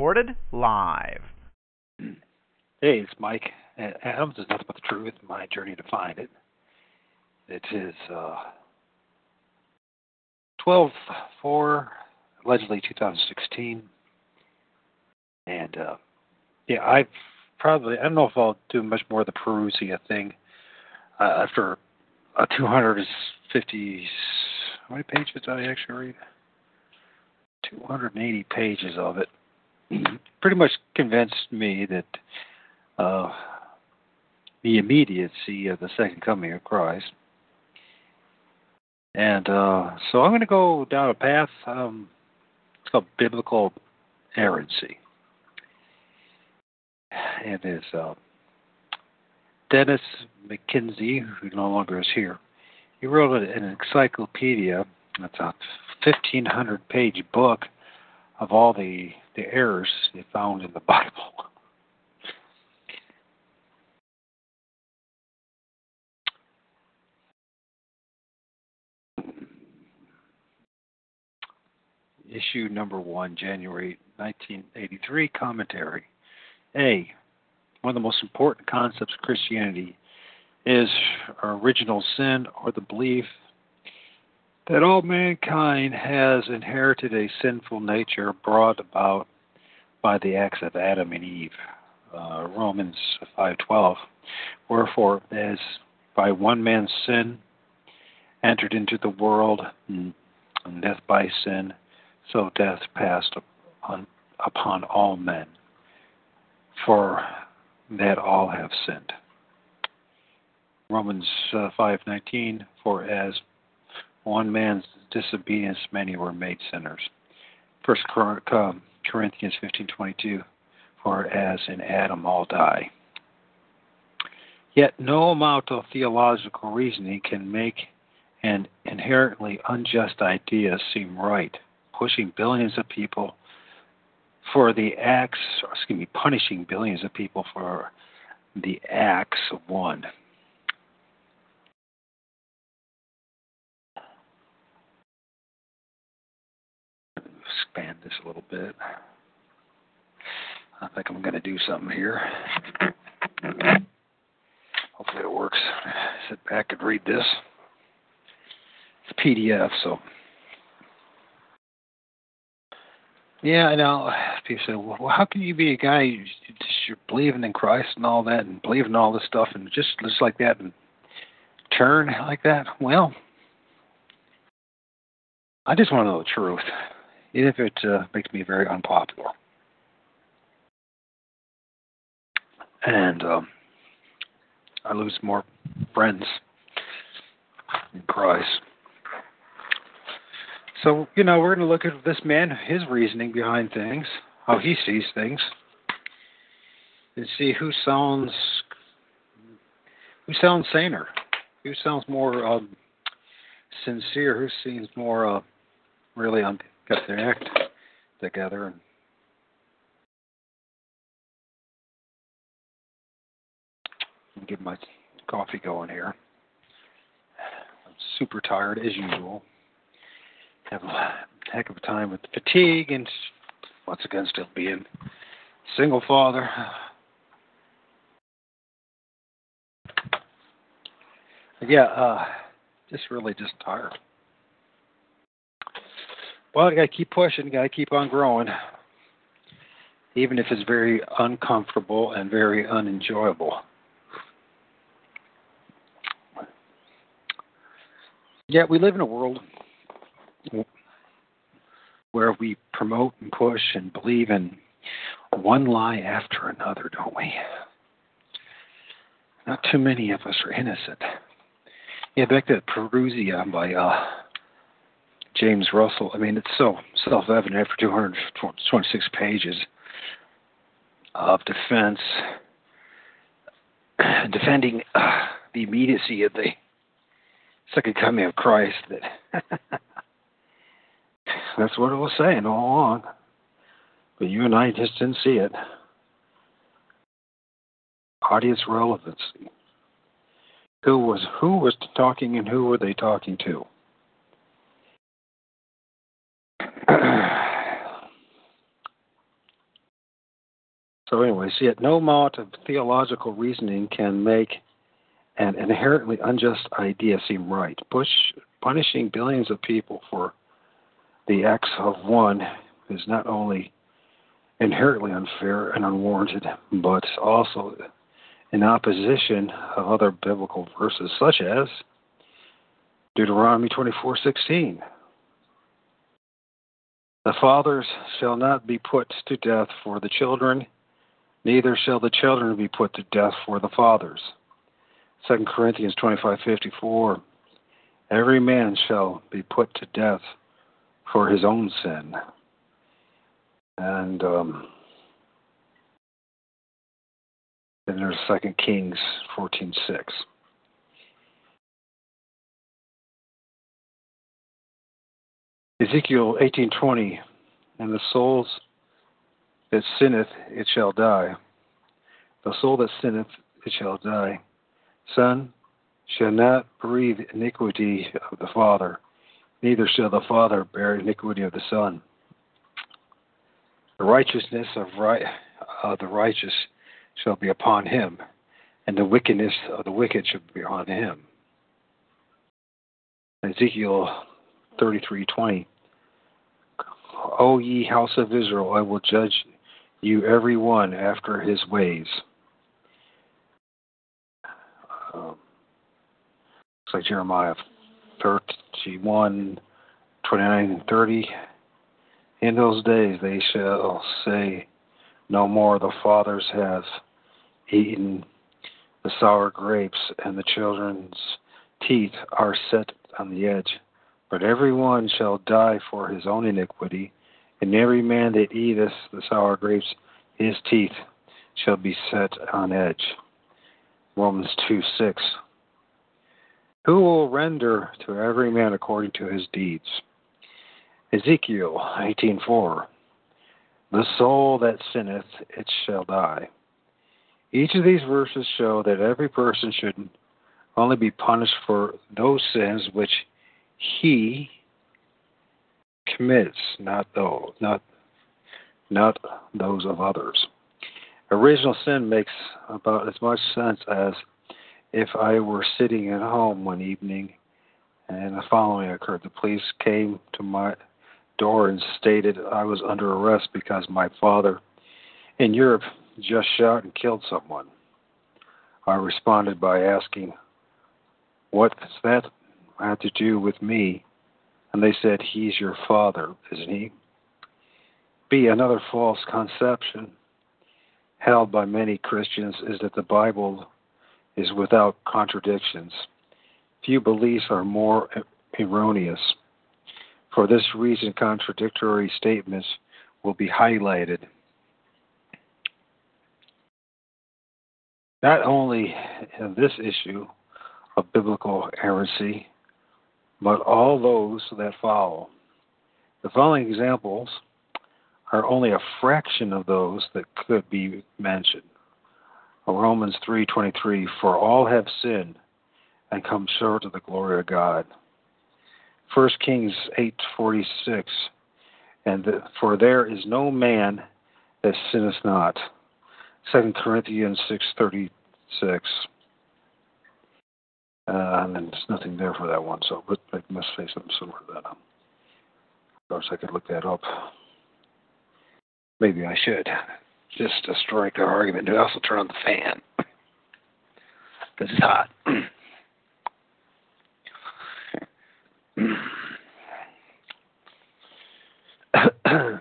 Recorded live. Hey, it's Mike. Adams is nothing but the truth. My journey to find it. It is uh, 12 4, allegedly 2016. And uh, yeah, I've probably, I don't know if I'll do much more of the Parousia thing uh, after a 250, how many pages did I actually read? 280 pages of it. Pretty much convinced me that uh, the immediacy of the second coming of Christ. And uh, so I'm going to go down a path. Um, it's called biblical errancy. And it's uh, Dennis McKinsey, who no longer is here. He wrote an encyclopedia. That's a 1,500 page book of all the, the errors they found in the Bible. issue number one, January 1983, commentary. A. One of the most important concepts of Christianity is original sin or the belief that all mankind has inherited a sinful nature brought about by the acts of Adam and Eve. Uh, Romans 5:12. Wherefore, as by one man's sin entered into the world, and death by sin, so death passed upon, upon all men, for that all have sinned. Romans uh, 5:19 For as one man's disobedience many were made sinners. First um, Corinthians 15:22 For as in Adam all die. Yet no amount of theological reasoning can make an inherently unjust idea seem right pushing billions of people for the acts, excuse me, punishing billions of people for the acts of one. Expand this a little bit. I think I'm going to do something here. Hopefully it works. Sit back and read this. It's a PDF, so Yeah, I know. People say, well, how can you be a guy you're believing in Christ and all that, and believing all this stuff, and just just like that, and turn like that? Well, I just want to know the truth, even if it uh, makes me very unpopular. And um, I lose more friends in Christ so, you know, we're going to look at this man, his reasoning behind things, how he sees things, and see who sounds who sounds saner, who sounds more um, sincere, who seems more uh, really on got their act together and get my coffee going here. I'm super tired as usual have a heck of a time with fatigue and once again still being single father. Yeah, uh, just really just tired. Well, you gotta keep pushing, you gotta keep on growing. Even if it's very uncomfortable and very unenjoyable. Yeah, we live in a world where we promote and push and believe in one lie after another, don't we? Not too many of us are innocent. Yeah, back to Parousia by uh, James Russell. I mean, it's so self-evident after 226 pages of defense, defending uh, the immediacy of the second coming of Christ. That that's what it was saying all along, but you and I just didn't see it. Audience relevancy. Who was who was talking and who were they talking to? So anyway, see, at no amount of theological reasoning can make an inherently unjust idea seem right. Push, punishing billions of people for the acts of one is not only inherently unfair and unwarranted, but also in opposition of other biblical verses, such as Deuteronomy 24:16. The fathers shall not be put to death for the children, neither shall the children be put to death for the fathers. 2 Corinthians 25:54. Every man shall be put to death for his own sin. And um, then there's Second Kings 14:6. Ezekiel 18:20, and the souls that sinneth it shall die. The soul that sinneth it shall die. Son shall not breathe iniquity of the father, neither shall the father bear iniquity of the son. The righteousness of right, uh, the righteous shall be upon him, and the wickedness of the wicked shall be on him. Ezekiel 33:20. O ye house of Israel, I will judge you every one after his ways. Um, looks like Jeremiah 31, 29 and 30. In those days they shall say no more, the fathers have eaten the sour grapes, and the children's teeth are set on the edge. But every one shall die for his own iniquity, and every man that eateth the sour grapes, his teeth shall be set on edge. Romans 2 6. Who will render to every man according to his deeds? Ezekiel 18:4 The soul that sinneth it shall die. Each of these verses show that every person should only be punished for those sins which he commits, not those, not not those of others. Original sin makes about as much sense as if I were sitting at home one evening and the following occurred. The police came to my door and stated I was under arrest because my father in Europe just shot and killed someone. I responded by asking, What's that have to do with me? And they said, He's your father, isn't he? B. Another false conception held by many Christians is that the Bible is without contradictions. Few beliefs are more erroneous. For this reason, contradictory statements will be highlighted. Not only in this issue of biblical heresy, but all those that follow. The following examples are only a fraction of those that could be mentioned. Romans 3:23 for all have sinned and come short of the glory of God. 1 Kings 8:46 and the, for there is no man that sinneth not. 2 Corinthians 6:36 uh, and then there's nothing there for that one, so but I must say something similar to that. Of course, I could look that up. Maybe I should. Just to strike our argument. I also turn on the fan. Because it's hot.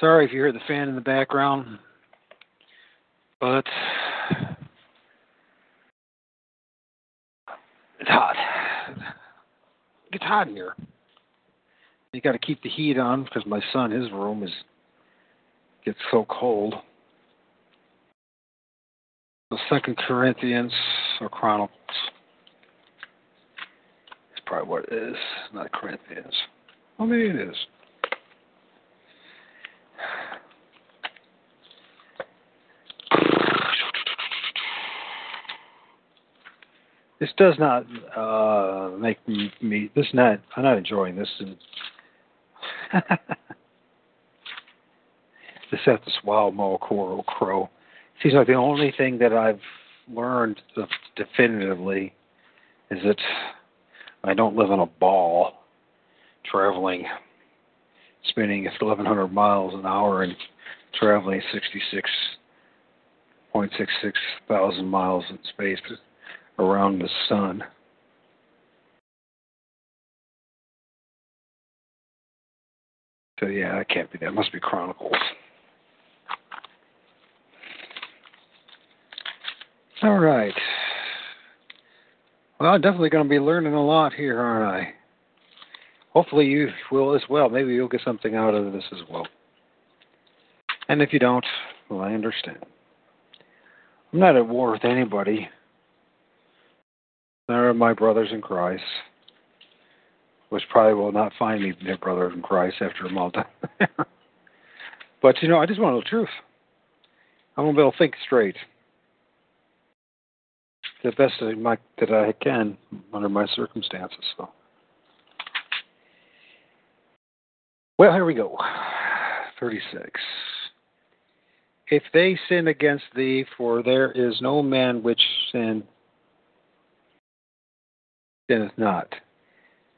Sorry if you hear the fan in the background, but It's hot. It gets hot in here. You got to keep the heat on because my son, his room is gets so cold. The Second Corinthians or Chronicles. It's probably what it is, not Corinthians. Well, maybe it is. This does not uh, make me, me. This not. I'm not enjoying this. this have this wild more coral crow. Seems like the only thing that I've learned definitively is that I don't live in a ball traveling, spinning 1,100 miles an hour and traveling 66.66 thousand miles in space around the sun. So yeah, that can't be that. Must be Chronicles. All right. Well, I'm definitely going to be learning a lot here, aren't I? Hopefully you will as well. Maybe you'll get something out of this as well. And if you don't, well, I understand. I'm not at war with anybody. They're my brothers in Christ, which probably will not find me their brothers in Christ after a month. but you know, I just want to know the truth. I want to be able to think straight, the best that, my, that I can under my circumstances. So, well, here we go. Thirty-six. If they sin against thee, for there is no man which sin sinneth not.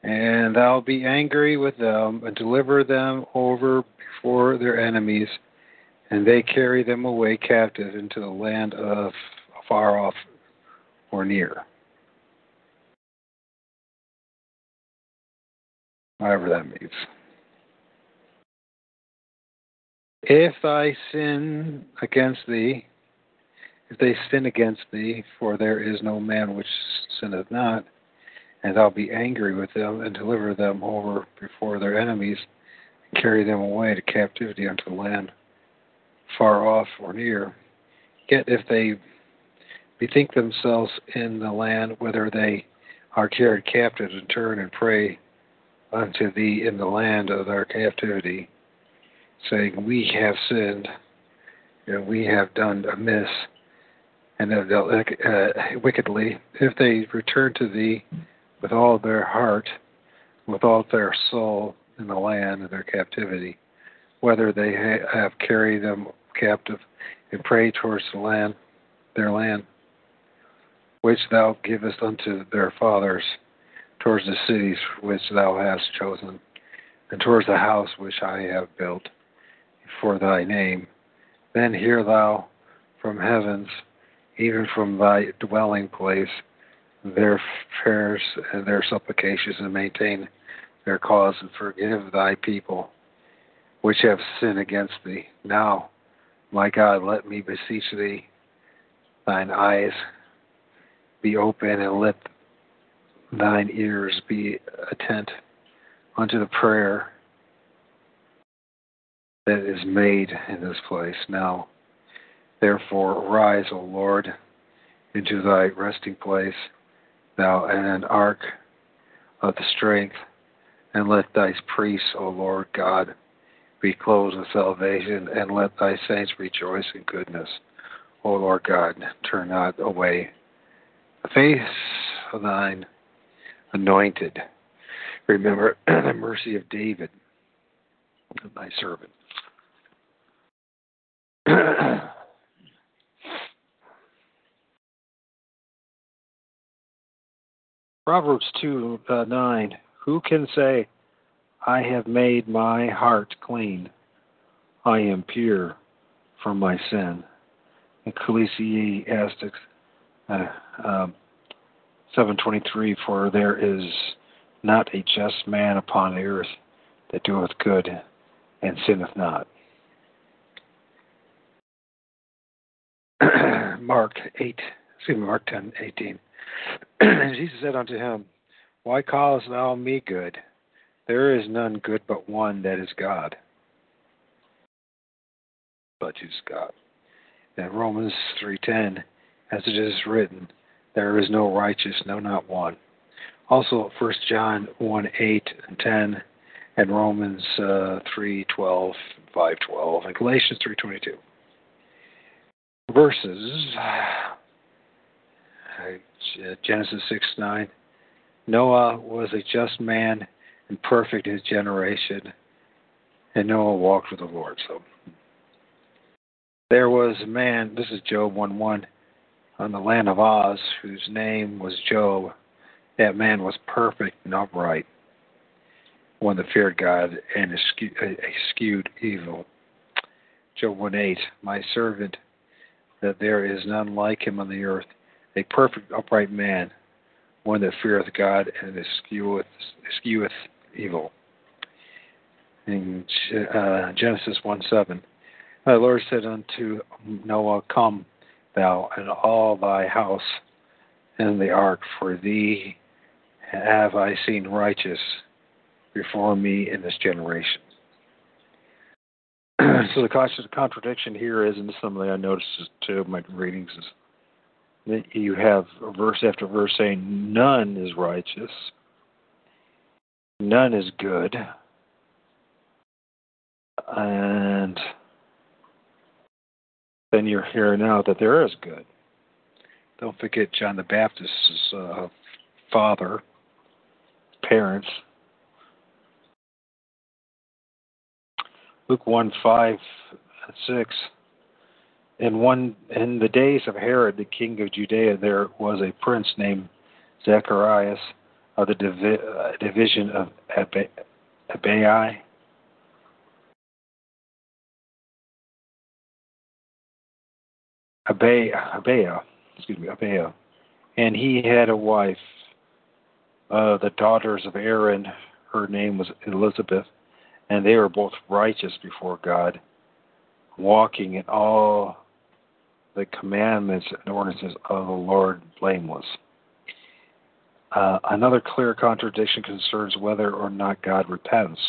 And thou be angry with them, and deliver them over before their enemies, and they carry them away captive into the land of far off or near. However that means. If I sin against thee, if they sin against thee, for there is no man which sinneth not, and thou be angry with them and deliver them over before their enemies and carry them away to captivity unto the land far off or near. Yet if they bethink themselves in the land whither they are carried captive and turn and pray unto thee in the land of their captivity, saying, We have sinned, and we have done amiss, and have dealt uh, wickedly. If they return to thee with all their heart, with all their soul in the land of their captivity, whether they ha- have carried them captive and pray towards the land, their land, which thou givest unto their fathers, towards the cities which thou hast chosen, and towards the house which I have built for thy name. Then hear thou from heavens, even from thy dwelling place, their prayers and their supplications and maintain their cause and forgive thy people which have sinned against thee. Now, my God, let me beseech thee, thine eyes be open and let thine ears be attent unto the prayer that is made in this place. Now, therefore, arise, O Lord, into thy resting place thou an ark of the strength, and let thy priests, O Lord God, be clothed with salvation, and let thy saints rejoice in goodness. O Lord God, turn not away the face of thine anointed. Remember the mercy of David, thy servant. Proverbs 2 uh, 9. Who can say, I have made my heart clean? I am pure from my sin. Ecclesiastes uh, um, 7:23. For there is not a just man upon the earth that doeth good and sinneth not. Mark 8, excuse me, Mark 10, 18. Jesus said unto him, Why callest thou me good? There is none good but one that is God. But is God. And Romans three ten, as it is written, There is no righteous, no not one. Also first John one eight and ten and Romans uh, 3, 12, 5, 12, and Galatians 3, 22. Verses uh, Genesis 6, 9. Noah was a just man and perfect in his generation, and Noah walked with the Lord. So there was a man, this is Job 1 1, on the land of Uz, whose name was Job. That man was perfect and upright one that feared God and eschewed evil. Job 1 8, My servant, that there is none like him on the earth, a perfect upright man, one that feareth God and escheweth, escheweth evil. In uh, Genesis 1 7, the Lord said unto Noah, Come thou and all thy house in the ark, for thee have I seen righteous before me in this generation. so the contradiction here is, and something I noticed too in my readings, is you have verse after verse saying none is righteous, none is good, and then you're hearing now that there is good. Don't forget John the Baptist's uh, father, parents, Luke 1 5 6. In one in the days of Herod, the king of Judea, there was a prince named Zacharias of the divi- uh, division of Ab- Abai. Abaya, excuse me, Abaya, and he had a wife, uh, the daughters of Aaron. Her name was Elizabeth and they were both righteous before God, walking in all the commandments and ordinances of the Lord blameless. Uh, another clear contradiction concerns whether or not God repents.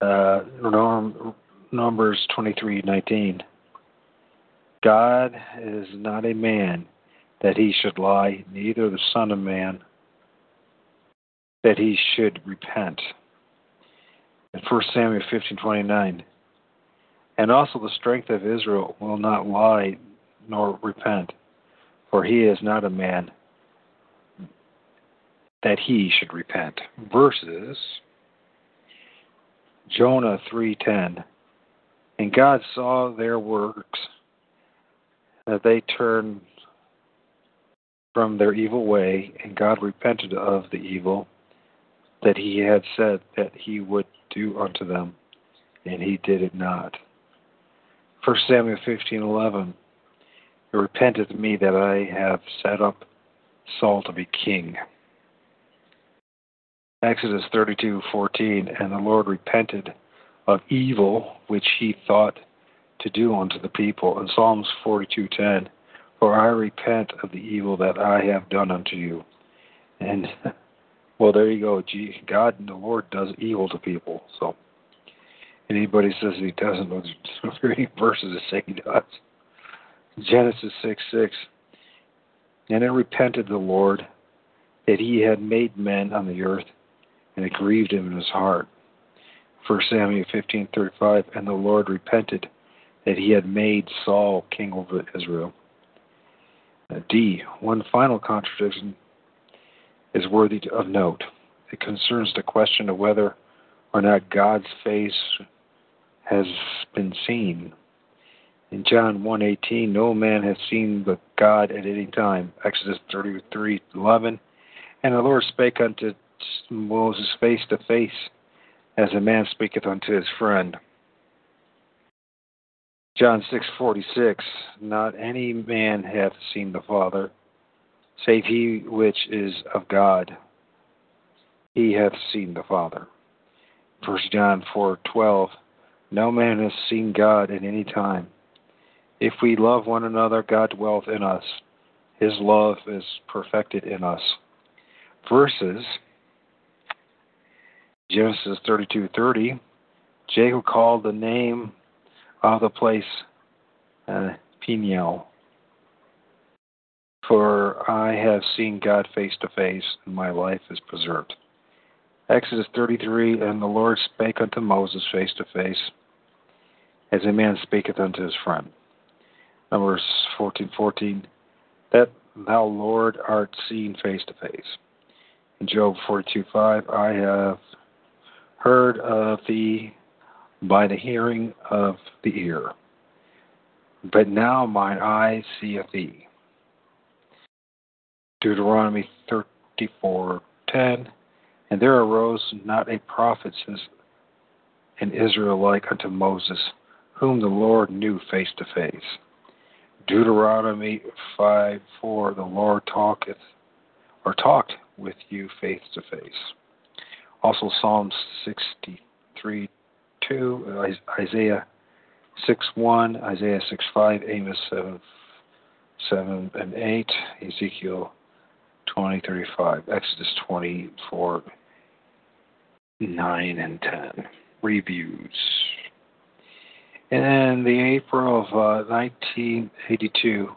Uh, Numbers 23:19. God is not a man that he should lie, neither the Son of Man that he should repent in 1 Samuel 15:29. And also the strength of Israel will not lie nor repent, for he is not a man that he should repent. Verses Jonah 3:10. And God saw their works that they turned from their evil way, and God repented of the evil that he had said that he would do unto them, and he did it not. 1 Samuel 15:11 Repent of me that I have set up Saul to be king. Exodus 32:14 And the Lord repented of evil which he thought to do unto the people. And Psalms 42:10 For I repent of the evil that I have done unto you. And well, there you go. Gee, God and the Lord does evil to people. So anybody says he doesn't, there's very verses that say he does. Genesis 6 6. And it repented the Lord that he had made men on the earth, and it grieved him in his heart. 1 Samuel 15:35 And the Lord repented that he had made Saul king over Israel. D. One final contradiction is worthy of note. It concerns the question of whether or not God's face has been seen. In John 1:18, no man has seen but God at any time. Exodus 33:11, and the Lord spake unto Moses face to face, as a man speaketh unto his friend. John 6:46, not any man hath seen the Father, save he which is of God. He hath seen the Father. 1 John 4:12 No man has seen God at any time. If we love one another, God dwelleth in us, His love is perfected in us. Verses Genesis 32:30, Jacob called the name of the place uh, Peniel, for I have seen God face to face, and my life is preserved. Exodus 33, and the Lord spake unto Moses face to face, as a man speaketh unto his friend. Numbers 14:14, 14, that thou Lord art seen face to face. In Job 42:5, I have heard of thee by the hearing of the ear, but now mine eye seeth thee. Deuteronomy 34:10, and there arose not a prophet since in Israel like unto Moses, whom the Lord knew face to face. Deuteronomy 5 4, the Lord talketh, or talked with you face to face. Also Psalms 63 2, Isaiah 6 1, Isaiah 6 5, Amos 7 7 and 8, Ezekiel 20 35, Exodus 24 9 and 10. Reviews. In the April of uh, 1982,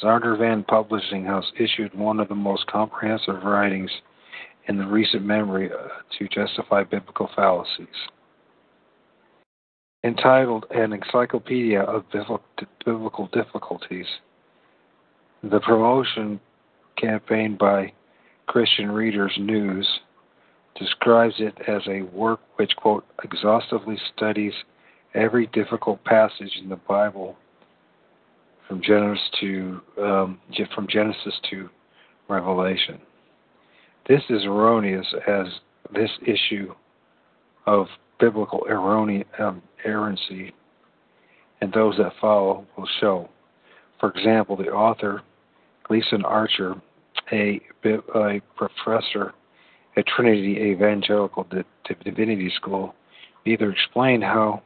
Zondervan Publishing House issued one of the most comprehensive writings in the recent memory uh, to justify biblical fallacies. Entitled An Encyclopedia of Biblical Difficulties, the promotion campaign by Christian Readers News describes it as a work which, quote, exhaustively studies every difficult passage in the Bible from Genesis to um, from Genesis to Revelation. This is erroneous, as this issue of biblical um, errancy and those that follow will show. For example, the author, Gleason Archer, a, a professor at Trinity Evangelical Divinity School, either explained how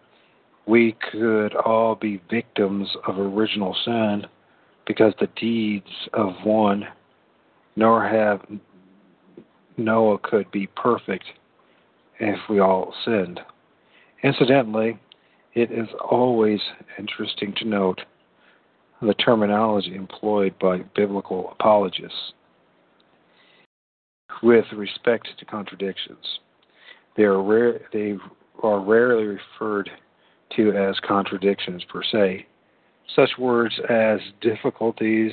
we could all be victims of original sin because the deeds of one, nor have Noah could be perfect if we all sinned. Incidentally, it is always interesting to note the terminology employed by biblical apologists with respect to contradictions. They are, rare, they are rarely referred to as contradictions per se. Such words as difficulties,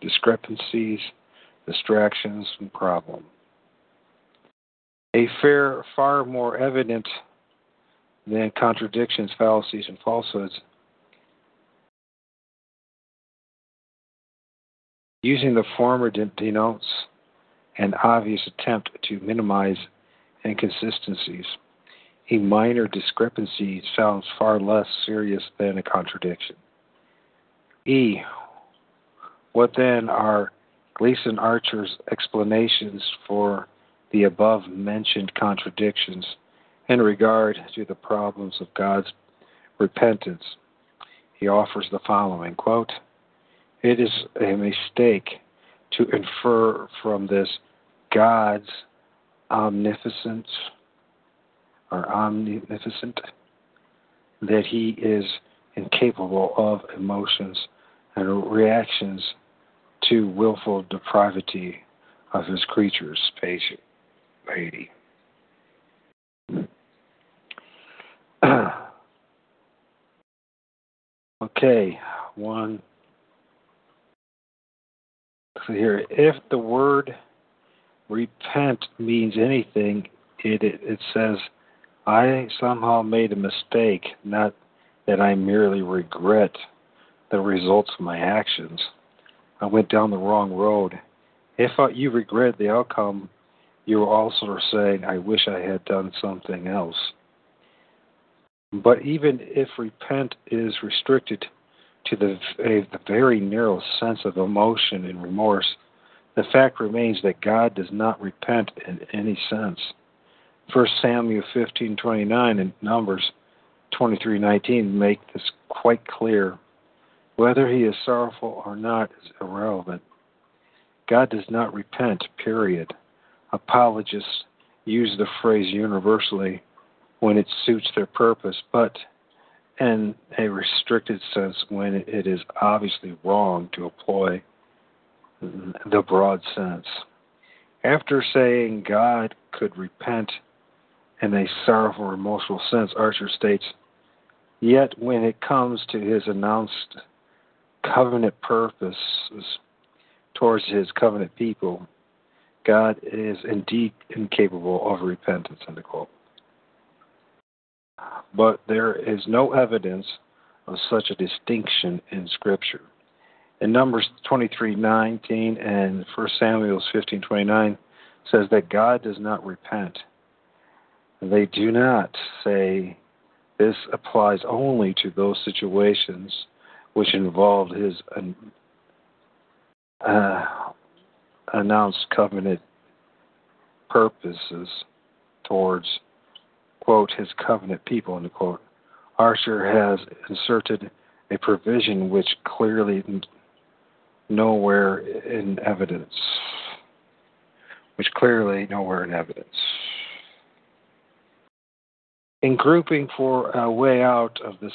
discrepancies, distractions, and problem. A fair, far more evident than contradictions, fallacies, and falsehoods Using the former denotes an obvious attempt to minimize inconsistencies. A minor discrepancy sounds far less serious than a contradiction. E. What then are Gleason Archer's explanations for the above mentioned contradictions in regard to the problems of God's repentance? He offers the following quote, it is a mistake to infer from this God's omnipotence or omnificent that he is incapable of emotions and reactions to willful depravity of his creatures. Page 80. okay, one So here. If the word repent means anything, it, it, it says, I somehow made a mistake, not that I merely regret the results of my actions. I went down the wrong road. If you regret the outcome, you are also saying, I wish I had done something else. But even if repent is restricted to the, a, the very narrow sense of emotion and remorse, the fact remains that God does not repent in any sense. 1 Samuel 15:29 and Numbers 23:19 make this quite clear. Whether he is sorrowful or not is irrelevant. God does not repent, period. Apologists use the phrase universally when it suits their purpose, but in a restricted sense when it is obviously wrong to employ the broad sense. After saying God could repent in a sorrowful, remorseful sense, Archer states, Yet when it comes to his announced covenant purposes towards his covenant people, God is indeed incapable of repentance. End quote. But there is no evidence of such a distinction in Scripture. In Numbers 23:19 and 1 Samuel 15:29 says that God does not repent. They do not say this applies only to those situations which involved his uh, announced covenant purposes towards quote his covenant people end quote. Archer has inserted a provision which clearly nowhere in evidence, which clearly nowhere in evidence. In grouping for a way out of this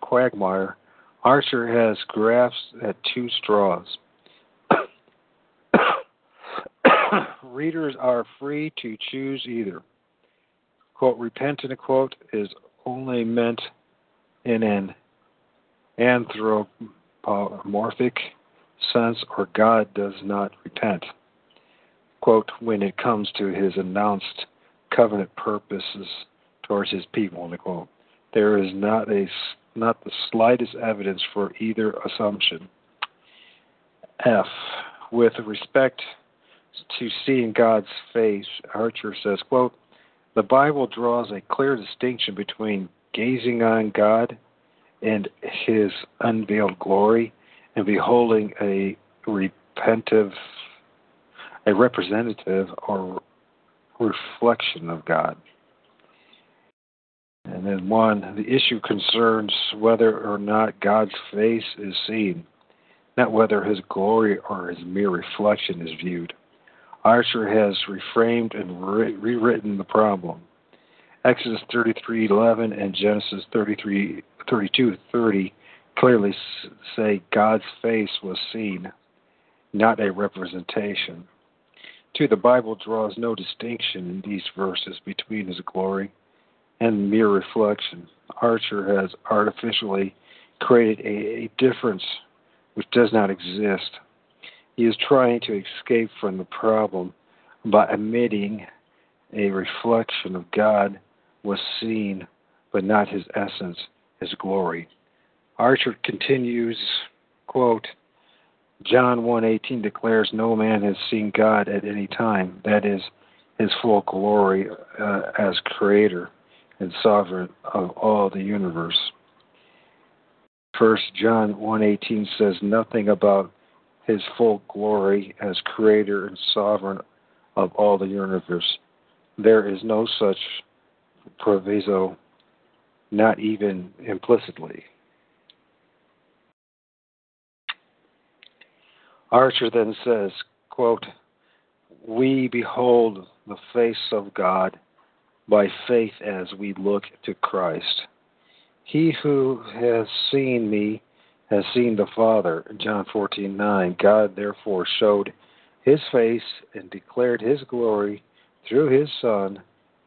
quagmire, Archer has grasped at two straws. Readers are free to choose either. Quote, repentant, quote, is only meant in an anthropomorphic sense or God does not repent. Quote, when it comes to his announced covenant purposes towards his people, quote. There is not a not the slightest evidence for either assumption. F. With respect to seeing God's face, Archer says, quote, the Bible draws a clear distinction between gazing on God and his unveiled glory and beholding a repentive, a representative or reflection of God. And then one, the issue concerns whether or not God's face is seen, not whether his glory or his mere reflection is viewed. Archer has reframed and re- rewritten the problem. Exodus 33:11 and Genesis 33 32:30 clearly say God's face was seen, not a representation. Two, the Bible draws no distinction in these verses between his glory and mere reflection. Archer has artificially created a, a difference which does not exist. He is trying to escape from the problem by admitting a reflection of God was seen, but not his essence, his glory. Archer continues, quote, John 1:18 declares no man has seen God at any time, that is his full glory uh, as creator and sovereign of all the universe. First John 1:18 says nothing about his full glory as creator and sovereign of all the universe. There is no such proviso, not even implicitly. Archer then says, quote, We behold the face of God by faith as we look to Christ. He who has seen me has seen the Father. John 14:9. God therefore showed his face and declared his glory through his Son,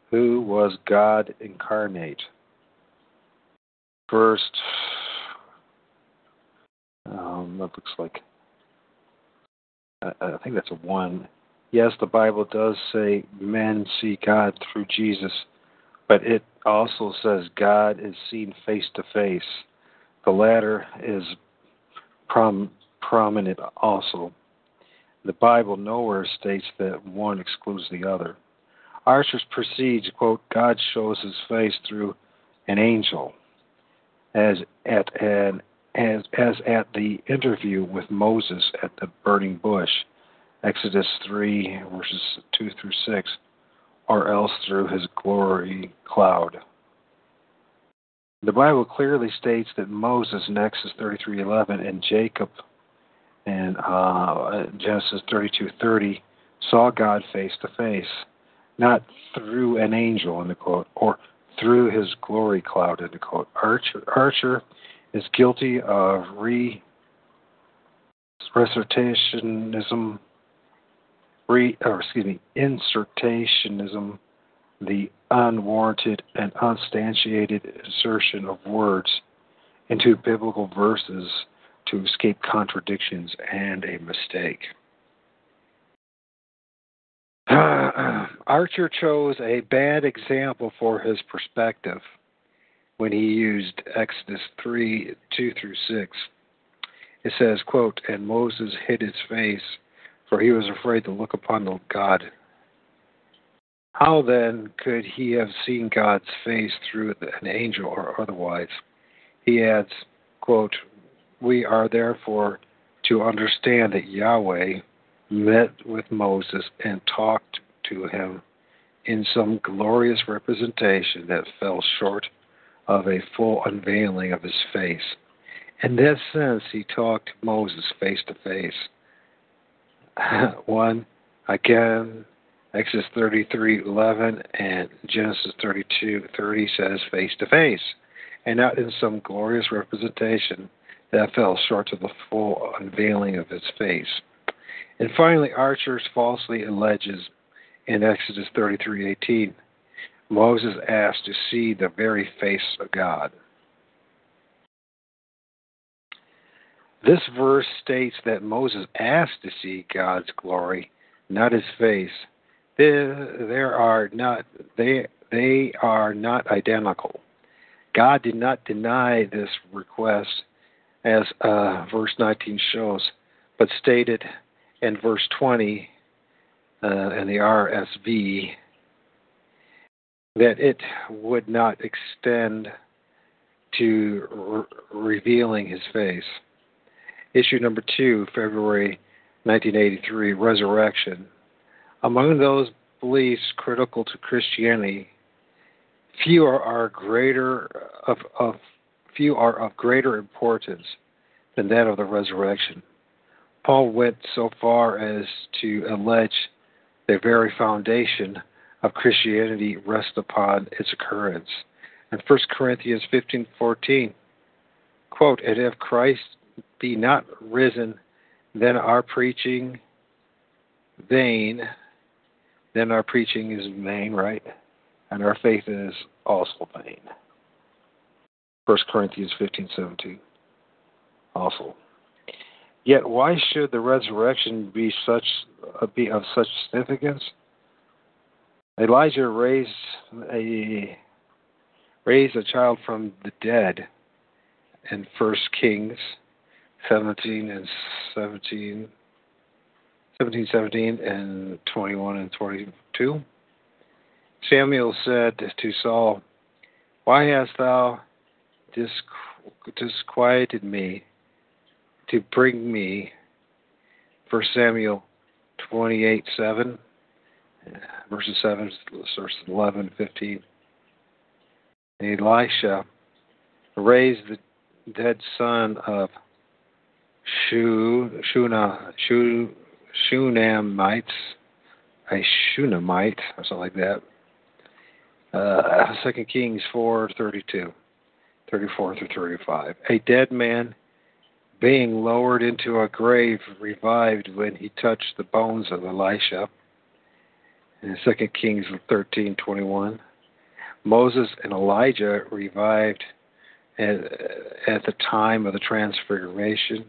who was God incarnate. First, um, that looks like I, I think that's a one. Yes, the Bible does say men see God through Jesus, but it also says God is seen face to face. The latter is prom- prominent also. The Bible nowhere states that one excludes the other. Archer proceeds, quote, God shows his face through an angel as at an as, as at the interview with Moses at the burning bush, Exodus 3, verses 2 through 6, or else through his glory cloud. The Bible clearly states that Moses in Exodus 33:11 and Jacob in uh, Genesis 32:30 saw God face to face, not through an angel, in the quote, or through his glory cloud, in the quote. Archer, Archer is guilty of re reservationism, re, or excuse me, insertationism, the unwarranted and unsubstantiated insertion of words into biblical verses to escape contradictions and a mistake. Archer chose a bad example for his perspective when he used Exodus 3 2 through 6. It says, quote, And Moses hid his face, for he was afraid to look upon the God. How then could he have seen God's face through an angel or otherwise? He adds, quote, We are therefore to understand that Yahweh met with Moses and talked to him in some glorious representation that fell short of a full unveiling of his face. In that sense, he talked to Moses face to face. One, again, Exodus 33:11 and Genesis 32:30 says face to face, and not in some glorious representation that fell short of the full unveiling of his face. And finally, Archer falsely alleges in Exodus 33:18, Moses asked to see the very face of God. This verse states that Moses asked to see God's glory, not his face. There, there are not they they are not identical. God did not deny this request, as uh, verse 19 shows, but stated in verse 20 uh, in the RSV that it would not extend to re- revealing his face. Issue number two, February 1983, Resurrection. Among those beliefs critical to Christianity, few are, are greater of, of few are of greater importance than that of the resurrection. Paul went so far as to allege the very foundation of Christianity rests upon its occurrence. In 1 Corinthians 15:14, quote, "And if Christ be not risen, then our preaching vain, then our preaching is vain, right? And our faith is also vain." 1 Corinthians 15:17. Also. Yet why should the resurrection be such uh, be of such significance? Elijah raised a raised a child from the dead in First Kings 17 and 17, 17, 17 and 21 and 22. Samuel said to Saul, Why hast thou disquieted me to bring me, 1 Samuel 28 7, verses 7, verses 11 15. And Elisha raised the dead son of Shu, Shuna, Shu, Shunamites, a Shunammite, or something like that. Uh, 2 Kings 4 32, 34 through 35. A dead man being lowered into a grave, revived when he touched the bones of Elisha. In 2 Kings 13:21, Moses and Elijah revived at, at the time of the transfiguration.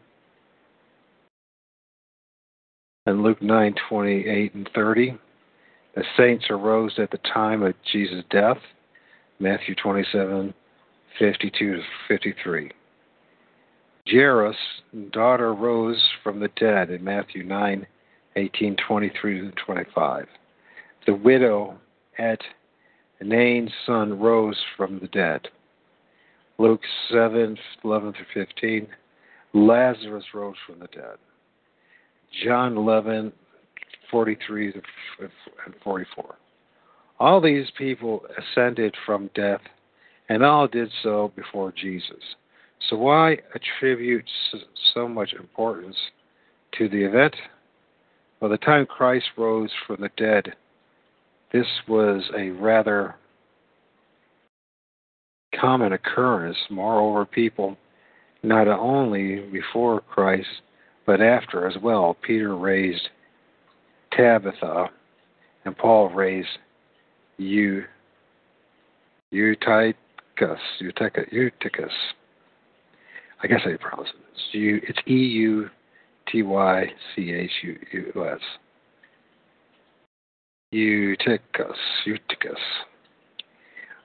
In Luke 9:28 and 30, the saints arose at the time of Jesus' death. Matthew 27:52 to 53. Jairus' daughter rose from the dead in Matthew 9, 18, 23 to 25. The widow at Nain's son rose from the dead. Luke 7, 11 through 15. Lazarus rose from the dead. John 11, 43 and 44. All these people ascended from death and all did so before Jesus. So, why attribute so much importance to the event? By the time Christ rose from the dead, this was a rather common occurrence. Moreover, people not only before Christ but after as well. Peter raised Tabitha, and Paul raised Eu, Eutychus. Eutychus. I guess I pronounce it. It's U T Y C H U S. Eutychus. Eutychus.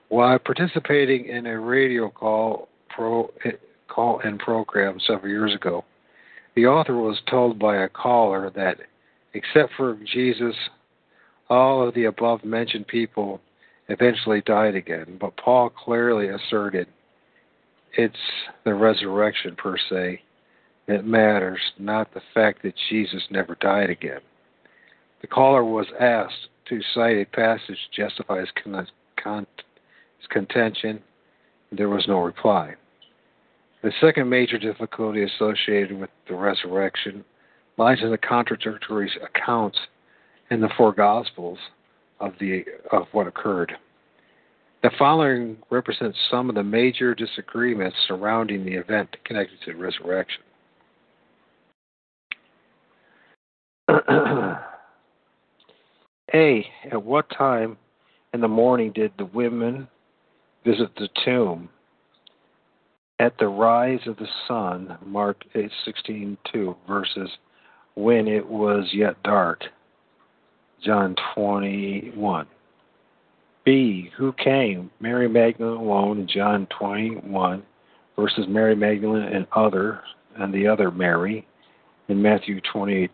While participating in a radio call pro eh, call in program several years ago, the author was told by a caller that except for Jesus, all of the above mentioned people eventually died again. But Paul clearly asserted it's the resurrection per se that matters, not the fact that Jesus never died again. The caller was asked to cite a passage to justify his, con- con- his contention. There was no reply. The second major difficulty associated with the resurrection lies in the contradictory accounts in the four Gospels of the of what occurred. The following represents some of the major disagreements surrounding the event connected to the resurrection. A. At what time in the morning did the women visit the tomb? At the rise of the sun, Mark 16:2 verses when it was yet dark, John 21. B. Who came? Mary Magdalene alone in John 21 versus Mary Magdalene and other and the other Mary in Matthew 28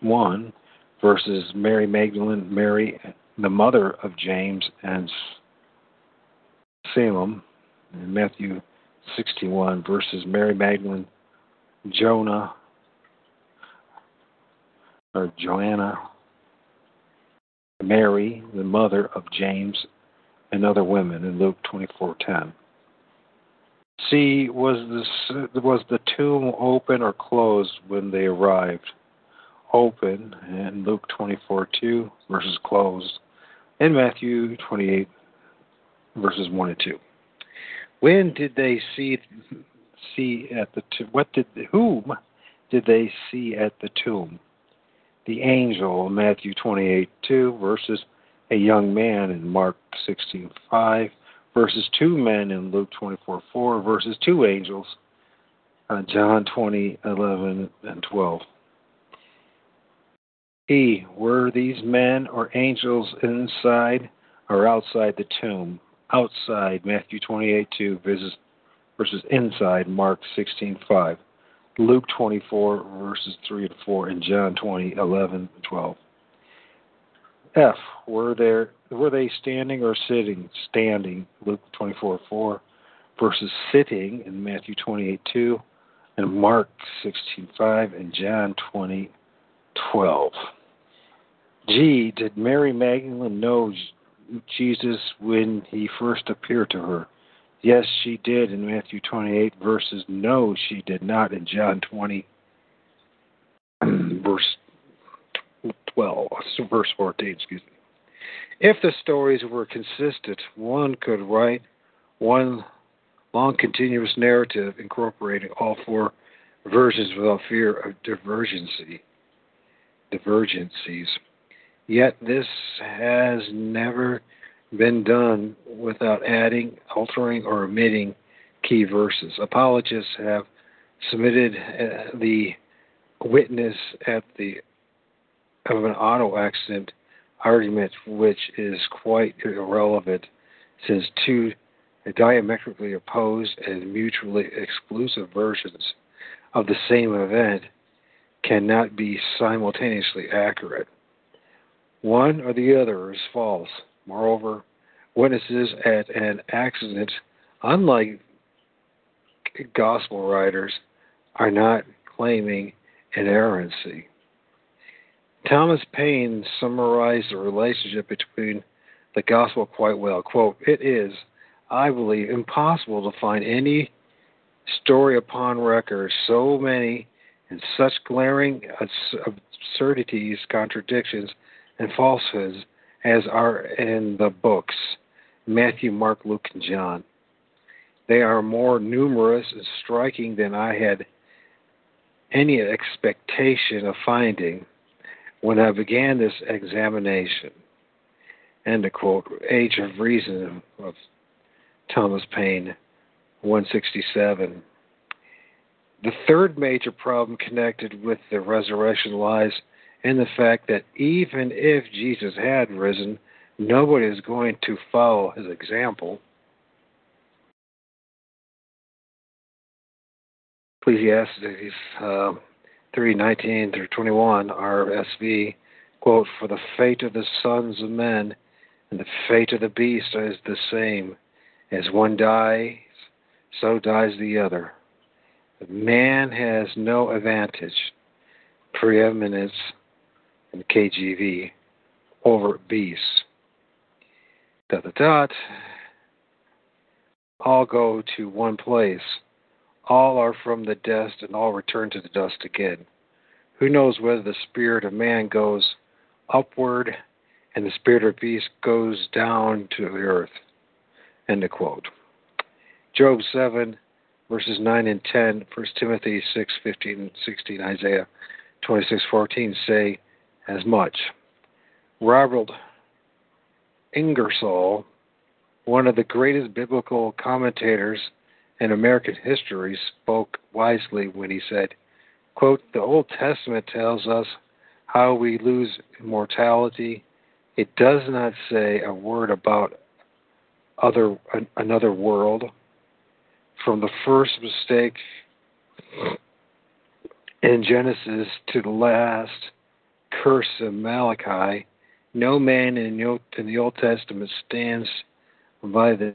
1 versus Mary Magdalene, Mary, the mother of James and Salem in Matthew 61 versus Mary Magdalene, Jonah, or Joanna, Mary, the mother of James and other women in Luke 24:10. C was the was the tomb open or closed when they arrived? Open in Luke 24:2 versus closed in Matthew 28 verses 1 and 2. When did they see see at the tomb? What did whom did they see at the tomb? The angel, Matthew 28 2 versus a young man in Mark 16:5 verses two men in Luke 24 4 versus two angels, uh, John 20:11 and 12. E. Were these men or angels inside or outside the tomb? Outside Matthew 28 2 versus, versus inside Mark 16 5, Luke 24 verses 3 and 4, and John 20 11 and 12. F. Were there were they standing or sitting? Standing, Luke 24 4 versus sitting in Matthew 28 2, and Mark 16 5, and John 20 12. G. Did Mary Magdalene know Jesus when he first appeared to her? Yes, she did in Matthew 28 verses. No, she did not in John 20 verse 12, verse 14, excuse me. If the stories were consistent, one could write one long continuous narrative incorporating all four versions without fear of divergency. Divergencies. Yet this has never been done without adding, altering, or omitting key verses. Apologists have submitted uh, the witness at the of an auto accident argument, which is quite irrelevant, since two diametrically opposed and mutually exclusive versions of the same event cannot be simultaneously accurate. One or the other is false. Moreover, witnesses at an accident, unlike gospel writers, are not claiming inerrancy. Thomas Paine summarized the relationship between the gospel quite well. Quote, It is I believe, impossible to find any story upon record so many and such glaring absurdities, contradictions, and falsehoods as are in the books Matthew, Mark, Luke, and John. They are more numerous and striking than I had any expectation of finding when I began this examination. End of quote. Age of Reason of Thomas Paine, 167. The third major problem connected with the resurrection lies in the fact that even if Jesus had risen, nobody is going to follow his example. Ecclesiastes uh, 3 19 through 21, RSV, quote, For the fate of the sons of men and the fate of the beast is the same. As one dies, so dies the other. Man has no advantage, preeminence in KJV over beasts. Dot dot dot. All go to one place. All are from the dust, and all return to the dust again. Who knows whether the spirit of man goes upward and the spirit of beast goes down to the earth? End of quote. Job 7 verses 9 and 10, 1 Timothy 6, 15 and 16, Isaiah 26, 14 say as much. Robert Ingersoll, one of the greatest biblical commentators in American history, spoke wisely when he said, quote, The Old Testament tells us how we lose immortality. It does not say a word about other another world from the first mistake in Genesis to the last curse of Malachi, no man in the Old Testament stands by the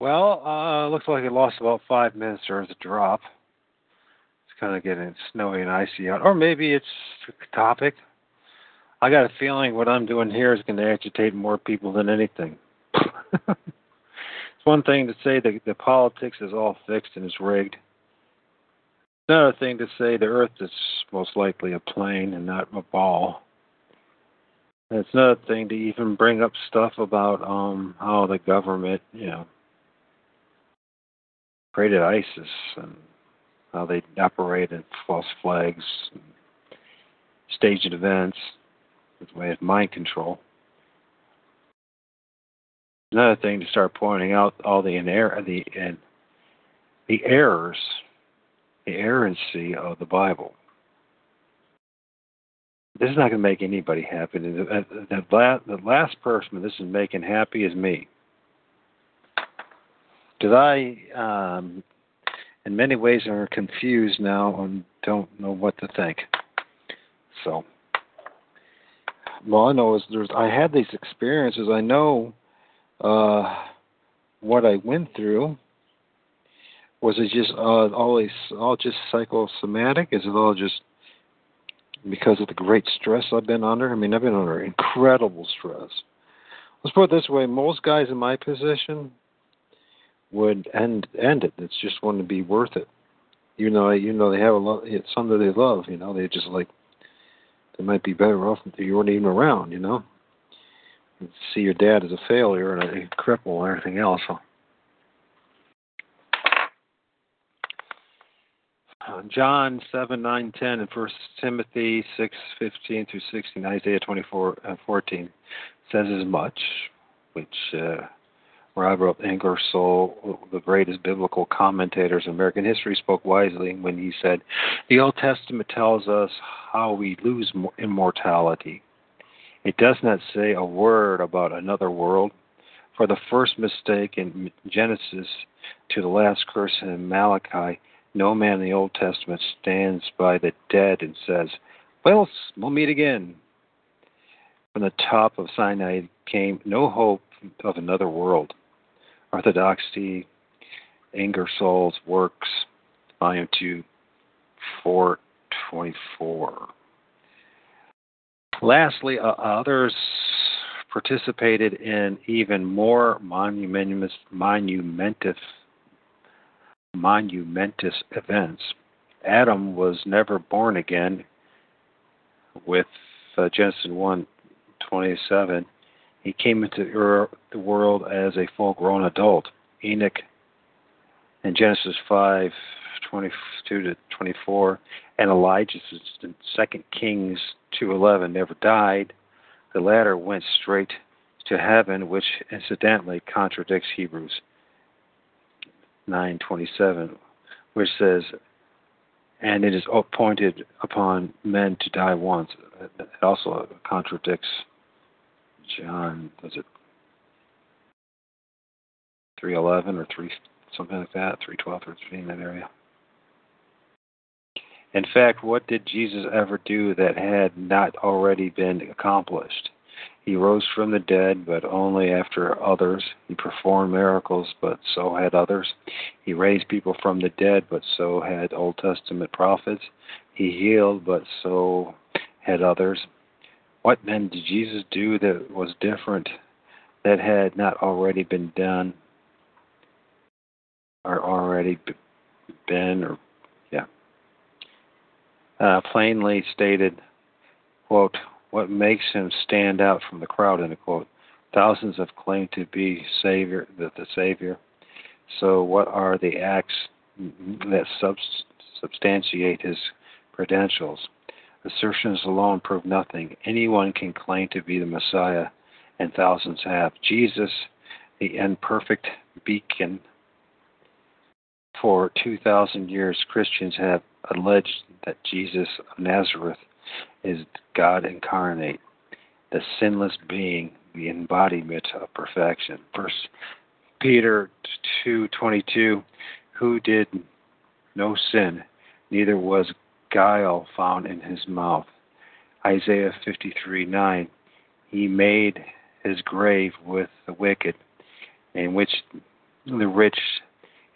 Well, uh, looks like it lost about five minutes or it's a drop. It's kind of getting snowy and icy out. Or maybe it's topic. I got a feeling what I'm doing here is going to agitate more people than anything. it's one thing to say that the politics is all fixed and is rigged. It's another thing to say the earth is most likely a plane and not a ball. And it's another thing to even bring up stuff about um how the government, you know, created ISIS and how they operate in false flags, and staged events, as a way of mind control. Another thing to start pointing out all the inerr the and the errors, the errancy of the Bible. This is not going to make anybody happy. The, the, the last person this is making happy is me because I, um, in many ways, are confused now and don't know what to think. So, well, I know is there's I had these experiences. I know uh, what I went through. Was it just uh, always all just psychosomatic? Is it all just because of the great stress I've been under? I mean, I've been under incredible stress. Let's put it this way: most guys in my position would end end it. It's just going to be worth it. You know, you know they have a lot. It's something they love. You know, they just like they might be better off if you weren't even around. You know, see your dad as a failure and a cripple and everything else. So. Uh, John seven nine ten and First Timothy six fifteen through sixteen, Isaiah twenty four uh, fourteen says as much, which uh, I wrote Ingersoll, the greatest biblical commentators in American history, spoke wisely when he said, The Old Testament tells us how we lose immortality. It does not say a word about another world. For the first mistake in Genesis to the last curse in Malachi, no man in the Old Testament stands by the dead and says, Well, we'll meet again. From the top of Sinai came no hope of another world. Orthodoxy, Ingersoll's Works, Volume 2, 424. Lastly, uh, others participated in even more monumentous, monumentous, monumentous events. Adam was never born again with uh, Genesis 1 27 he came into the world as a full grown adult. Enoch in Genesis 5 22 to 24, and Elijah in 2 Kings 2:11 never died. The latter went straight to heaven, which incidentally contradicts Hebrews 9:27, which says, "And it is appointed upon men to die once." It also contradicts John, was it 311 or 3 something like that, 312 or 3 in that area? In fact, what did Jesus ever do that had not already been accomplished? He rose from the dead, but only after others. He performed miracles, but so had others. He raised people from the dead, but so had Old Testament prophets. He healed, but so had others. What then did Jesus do that was different that had not already been done or already been or yeah. Uh, plainly stated quote what makes him stand out from the crowd end quote. Thousands have claimed to be savior the, the savior. So what are the acts that substantiate his credentials Assertions alone prove nothing. Anyone can claim to be the Messiah, and thousands have. Jesus, the imperfect beacon, for 2,000 years, Christians have alleged that Jesus of Nazareth is God incarnate, the sinless being, the embodiment of perfection. First Peter 2:22, who did no sin, neither was guile found in his mouth. Isaiah 53 9. He made his grave with the wicked, in which the rich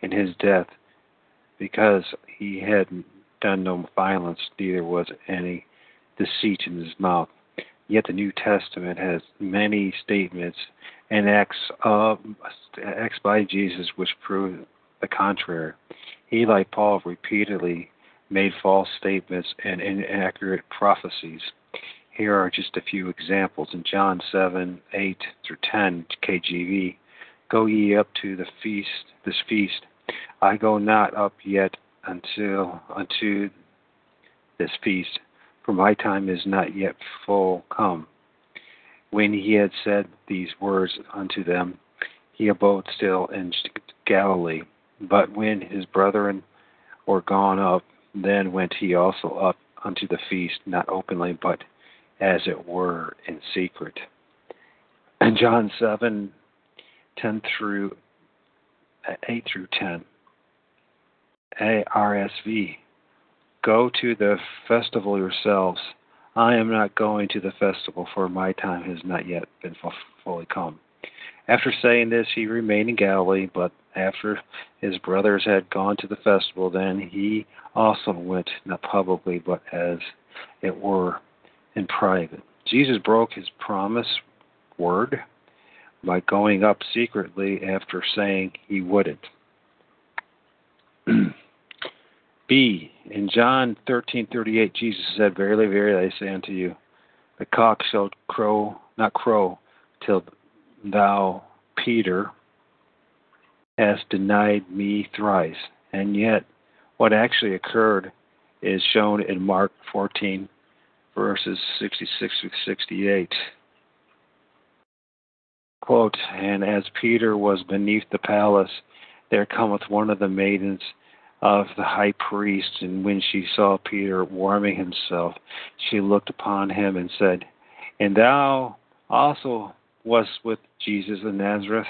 in his death, because he had done no violence, neither was any deceit in his mouth. Yet the New Testament has many statements and acts of acts by Jesus which prove the contrary. He, like Paul, repeatedly made false statements and inaccurate prophecies. Here are just a few examples. In John 7, 8 through 10, KJV, Go ye up to the feast, this feast. I go not up yet until unto this feast, for my time is not yet full come. When he had said these words unto them, he abode still in Galilee. But when his brethren were gone up, then went he also up unto the feast, not openly, but as it were in secret. And John 7 10 through uh, 8 through 10. ARSV. Go to the festival yourselves. I am not going to the festival, for my time has not yet been fully come. After saying this, he remained in Galilee, but after his brothers had gone to the festival, then he also went, not publicly, but as it were in private. Jesus broke his promise word by going up secretly after saying he wouldn't. B. In John 13:38, Jesus said, "Verily, verily, I say unto you, the cock shall crow, not crow, till thou, Peter, hast denied me thrice." And yet, what actually occurred is shown in Mark 14, verses 66 to 68. Quote, And as Peter was beneath the palace, there cometh one of the maidens of the high priest, and when she saw Peter warming himself, she looked upon him and said, And thou also wast with Jesus of Nazareth?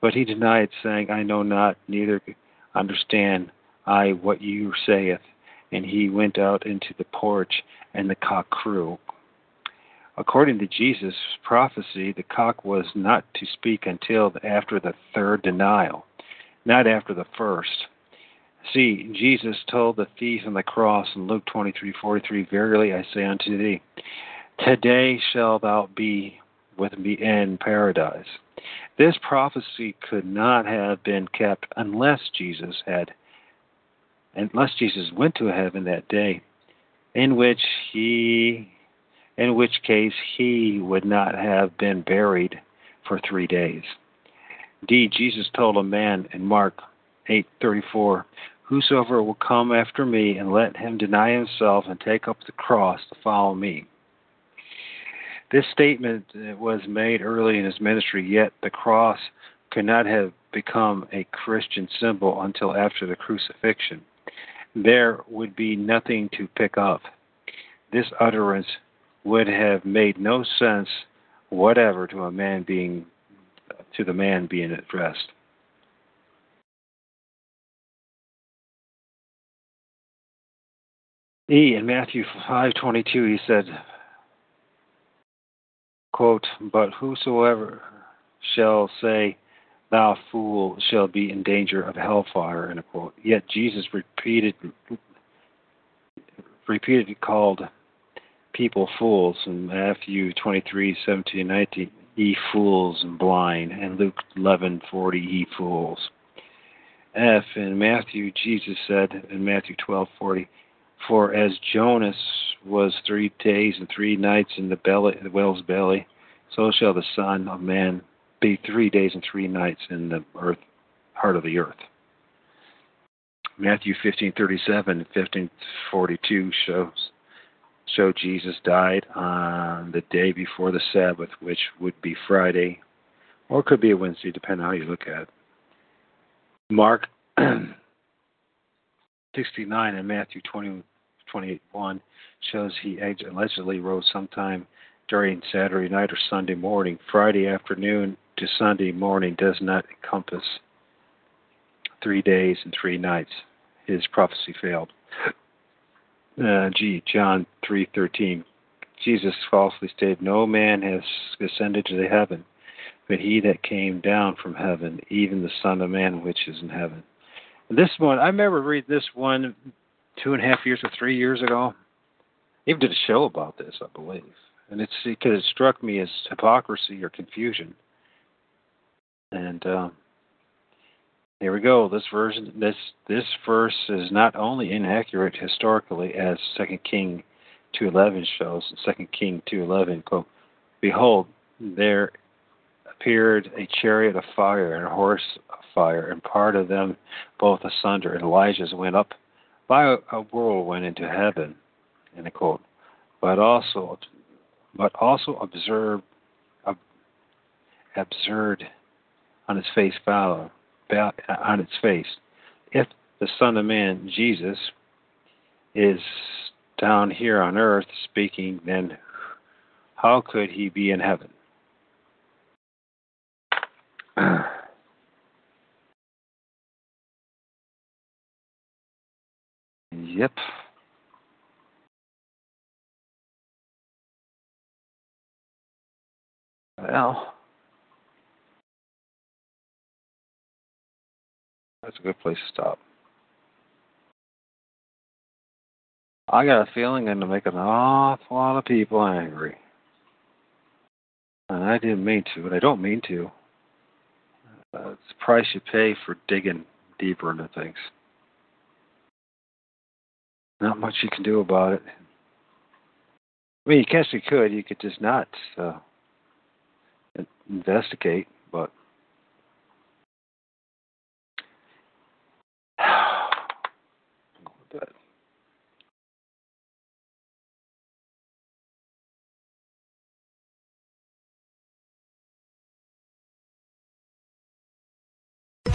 But he denied, saying, I know not, neither understand I what you saith. And he went out into the porch, and the cock crew. According to Jesus' prophecy, the cock was not to speak until after the third denial, not after the first. See, Jesus told the thief on the cross in Luke 23:43, "Verily I say unto thee, today shalt thou be with me in paradise." This prophecy could not have been kept unless Jesus had unless Jesus went to heaven that day, in which he in which case he would not have been buried for 3 days. D Jesus told a man in Mark 8:34 Whosoever will come after me, and let him deny himself and take up the cross to follow me. This statement was made early in his ministry, yet the cross could not have become a Christian symbol until after the crucifixion. There would be nothing to pick up. This utterance would have made no sense whatever to a man being to the man being addressed. E in Matthew 5:22 he said, quote, "But whosoever shall say, thou fool, shall be in danger of hellfire." End quote. Yet Jesus repeated repeatedly called people fools in Matthew 23:17 and 19, ye fools and blind, and Luke 11:40, ye fools. F in Matthew, Jesus said in Matthew 12:40, for as Jonas was three days and three nights in the belly, the whale's belly, so shall the Son of Man be three days and three nights in the earth, heart of the earth. Matthew 15:37 and 15:42 shows show Jesus died on the day before the Sabbath, which would be Friday, or could be a Wednesday, depending on how you look at it. Mark 69 and Matthew 20, 28 1 shows he allegedly rose sometime during Saturday night or Sunday morning. Friday afternoon to Sunday morning does not encompass three days and three nights. His prophecy failed. Uh, G. John 3:13. Jesus falsely stated, "No man has ascended to the heaven, but he that came down from heaven, even the Son of Man which is in heaven. And this one, I remember reading this one two and a half years or three years ago. I even did a show about this, I believe, and it's because it struck me as hypocrisy or confusion. And uh, here we go. This version, this this verse is not only inaccurate historically, as Second King two eleven shows. Second King two eleven, quote, "Behold, there appeared a chariot of fire and a horse of fire, and part of them both asunder. And Elijah's went up by a whirlwind into heaven." End quote. But also, but also observe, ob, absurd on its face value, on its face. If the Son of Man, Jesus, is down here on earth speaking, then how could he be in heaven? Yep. Well, that's a good place to stop. I got a feeling I'm going to make an awful lot of people angry. And I didn't mean to, and I don't mean to. Uh, it's the price you pay for digging deeper into things. Not much you can do about it. I mean, you guess you could. You could just not uh, investigate, but